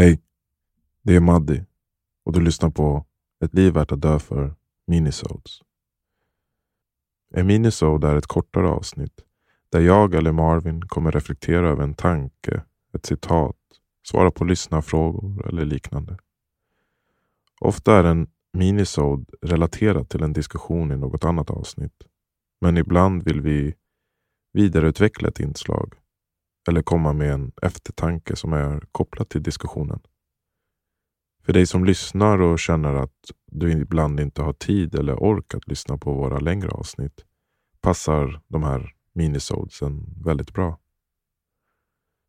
Hej, det är Maddi och du lyssnar på Ett liv värt att dö för Minisodes. En minisode är ett kortare avsnitt där jag eller Marvin kommer reflektera över en tanke, ett citat, svara på lyssnarfrågor eller liknande. Ofta är en minisode relaterad till en diskussion i något annat avsnitt. Men ibland vill vi vidareutveckla ett inslag eller komma med en eftertanke som är kopplad till diskussionen. För dig som lyssnar och känner att du ibland inte har tid eller ork att lyssna på våra längre avsnitt passar de här minisodesen väldigt bra.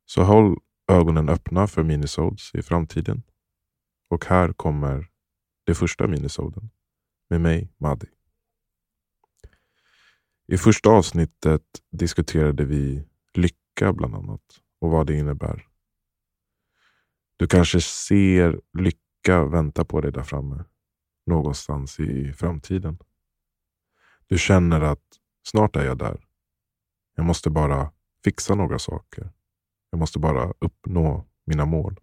Så håll ögonen öppna för minisodes i framtiden. Och här kommer det första minisoden med mig, Madi. I första avsnittet diskuterade vi lycka bland annat och vad det innebär. Du kanske ser lycka vänta på dig där framme. Någonstans i framtiden. Du känner att snart är jag där. Jag måste bara fixa några saker. Jag måste bara uppnå mina mål.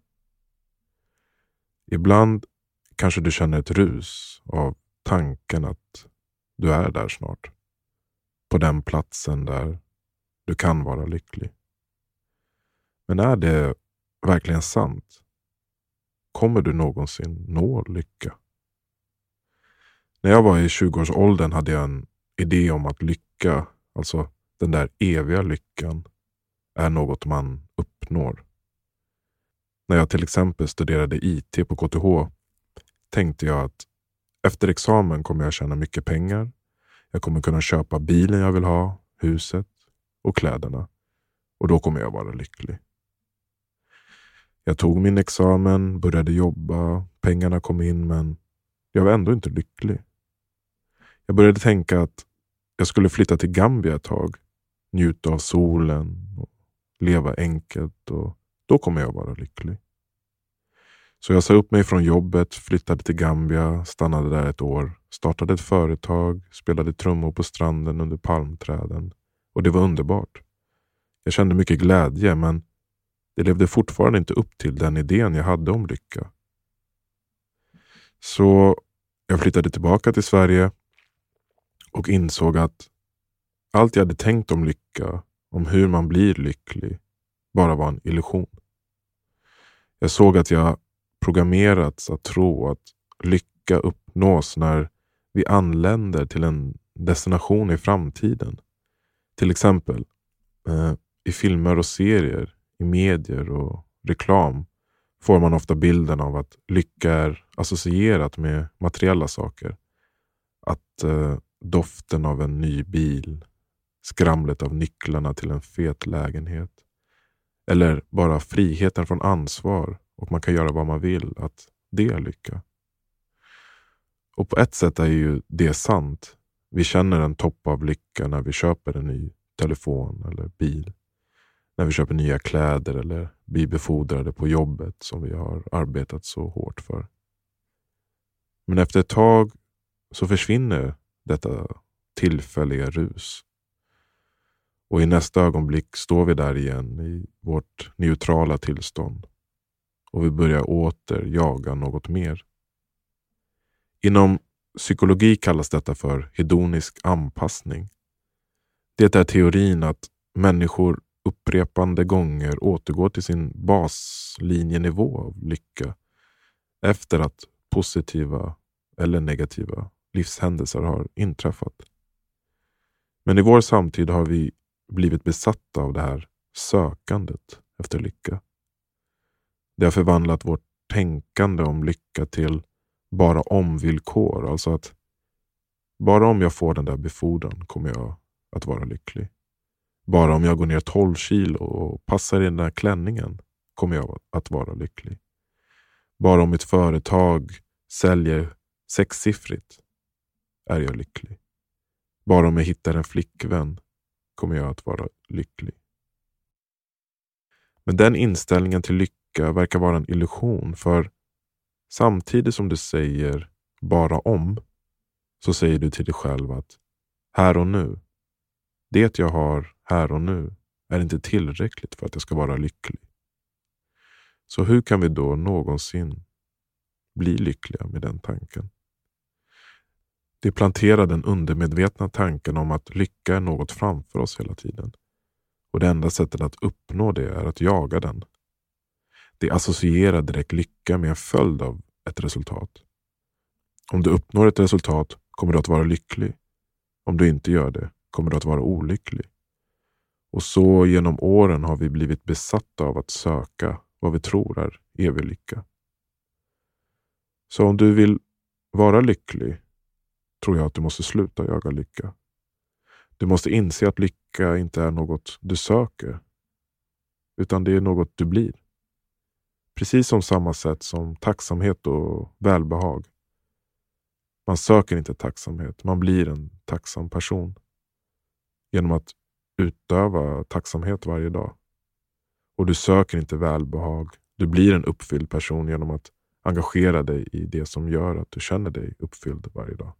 Ibland kanske du känner ett rus av tanken att du är där snart. På den platsen där du kan vara lycklig. Men är det verkligen sant? Kommer du någonsin nå lycka? När jag var i 20-årsåldern hade jag en idé om att lycka, alltså den där eviga lyckan, är något man uppnår. När jag till exempel studerade IT på KTH tänkte jag att efter examen kommer jag tjäna mycket pengar. Jag kommer kunna köpa bilen jag vill ha, huset och kläderna. Och då kommer jag vara lycklig. Jag tog min examen, började jobba, pengarna kom in men jag var ändå inte lycklig. Jag började tänka att jag skulle flytta till Gambia ett tag, njuta av solen och leva enkelt och då kommer jag vara lycklig. Så jag sa upp mig från jobbet, flyttade till Gambia, stannade där ett år, startade ett företag, spelade trummor på stranden under palmträden och det var underbart. Jag kände mycket glädje men det levde fortfarande inte upp till den idén jag hade om lycka. Så jag flyttade tillbaka till Sverige och insåg att allt jag hade tänkt om lycka, om hur man blir lycklig, bara var en illusion. Jag såg att jag programmerats att tro att lycka uppnås när vi anländer till en destination i framtiden. Till exempel eh, i filmer och serier, i medier och reklam får man ofta bilden av att lycka är associerat med materiella saker. Att eh, doften av en ny bil, skramlet av nycklarna till en fet lägenhet eller bara friheten från ansvar och man kan göra vad man vill, att det är lycka. Och på ett sätt är ju det sant. Vi känner en topp av lycka när vi köper en ny telefon eller bil. När vi köper nya kläder eller blir befordrade på jobbet som vi har arbetat så hårt för. Men efter ett tag så försvinner detta tillfälliga rus. Och i nästa ögonblick står vi där igen i vårt neutrala tillstånd och vi börjar åter jaga något mer. Inom psykologi kallas detta för hedonisk anpassning. Det är teorin att människor upprepande gånger återgår till sin baslinjenivå av lycka efter att positiva eller negativa livshändelser har inträffat. Men i vår samtid har vi blivit besatta av det här sökandet efter lycka. Det har förvandlat vårt tänkande om lycka till bara om-villkor. Alltså att bara om jag får den där befordran kommer jag att vara lycklig. Bara om jag går ner 12 kilo och passar i den där klänningen kommer jag att vara lycklig. Bara om mitt företag säljer sexsiffrigt är jag lycklig. Bara om jag hittar en flickvän kommer jag att vara lycklig. Men den inställningen till lycka verkar vara en illusion. För samtidigt som du säger bara om, så säger du till dig själv att här och nu, det jag har här och nu är inte tillräckligt för att jag ska vara lycklig. Så hur kan vi då någonsin bli lyckliga med den tanken? Det planterar den undermedvetna tanken om att lycka är något framför oss hela tiden. Och det enda sättet att uppnå det är att jaga den. Det associerar direkt lycka med en följd av ett resultat. Om du uppnår ett resultat kommer du att vara lycklig. Om du inte gör det kommer du att vara olycklig. Och så genom åren har vi blivit besatta av att söka vad vi tror är evig lycka. Så om du vill vara lycklig tror jag att du måste sluta jaga lycka. Du måste inse att lycka inte är något du söker, utan det är något du blir. Precis som samma sätt som tacksamhet och välbehag. Man söker inte tacksamhet, man blir en tacksam person genom att utöva tacksamhet varje dag. Och du söker inte välbehag, du blir en uppfylld person genom att engagera dig i det som gör att du känner dig uppfylld varje dag.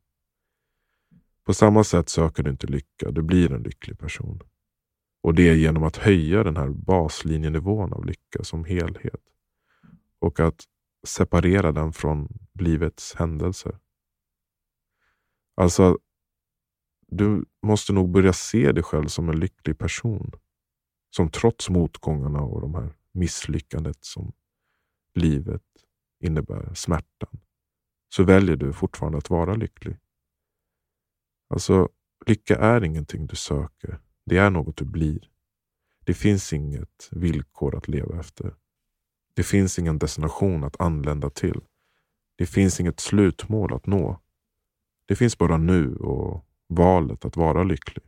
På samma sätt söker du inte lycka, du blir en lycklig person. Och det är genom att höja den här baslinjenivån av lycka som helhet. Och att separera den från livets händelser. Alltså, du måste nog börja se dig själv som en lycklig person. Som trots motgångarna och de här misslyckandet som livet innebär, smärtan, så väljer du fortfarande att vara lycklig. Alltså, lycka är ingenting du söker. Det är något du blir. Det finns inget villkor att leva efter. Det finns ingen destination att anlända till. Det finns inget slutmål att nå. Det finns bara nu och valet att vara lycklig.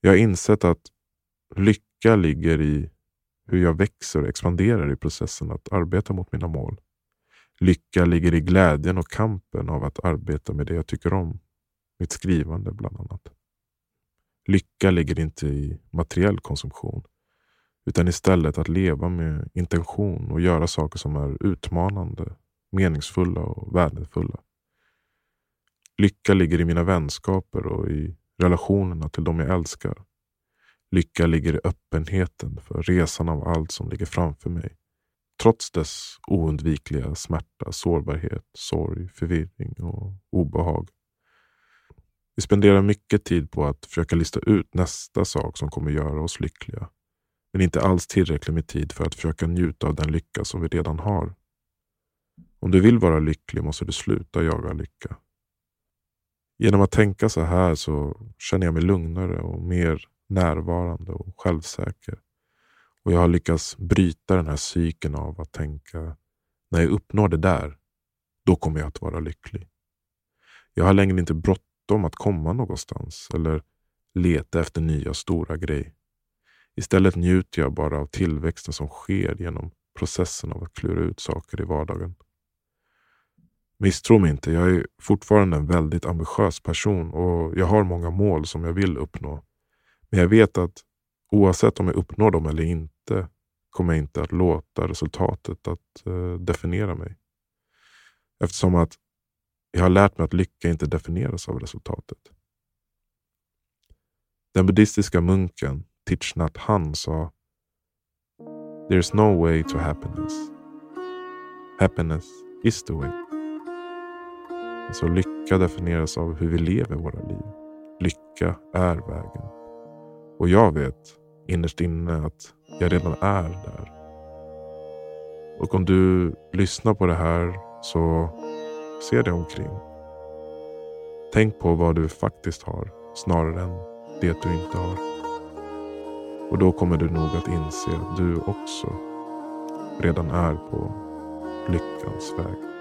Jag har insett att lycka ligger i hur jag växer och expanderar i processen att arbeta mot mina mål. Lycka ligger i glädjen och kampen av att arbeta med det jag tycker om. Mitt skrivande bland annat. Lycka ligger inte i materiell konsumtion utan istället att leva med intention och göra saker som är utmanande, meningsfulla och värdefulla. Lycka ligger i mina vänskaper och i relationerna till de jag älskar. Lycka ligger i öppenheten för resan av allt som ligger framför mig. Trots dess oundvikliga smärta, sårbarhet, sorg, förvirring och obehag. Vi spenderar mycket tid på att försöka lista ut nästa sak som kommer göra oss lyckliga. Men inte alls tillräckligt med tid för att försöka njuta av den lycka som vi redan har. Om du vill vara lycklig måste du sluta jaga lycka. Genom att tänka så här så känner jag mig lugnare och mer närvarande och självsäker. Och jag har lyckats bryta den här cykeln av att tänka, när jag uppnår det där, då kommer jag att vara lycklig. Jag har längre inte bråttom att komma någonstans eller leta efter nya stora grejer. Istället njuter jag bara av tillväxten som sker genom processen av att klura ut saker i vardagen. Misstro mig inte, jag är fortfarande en väldigt ambitiös person och jag har många mål som jag vill uppnå. Men jag vet att oavsett om jag uppnår dem eller inte kommer jag inte att låta resultatet att eh, definiera mig. Eftersom att jag har lärt mig att lycka inte definieras av resultatet. Den buddhistiska munken Thich Nhat Hanh sa There's no way to happiness. Happiness is the way. Så lycka definieras av hur vi lever våra liv. Lycka är vägen. Och jag vet innerst inne att jag redan är där. Och om du lyssnar på det här så se dig omkring. Tänk på vad du faktiskt har snarare än det du inte har. Och då kommer du nog att inse att du också redan är på lyckans väg.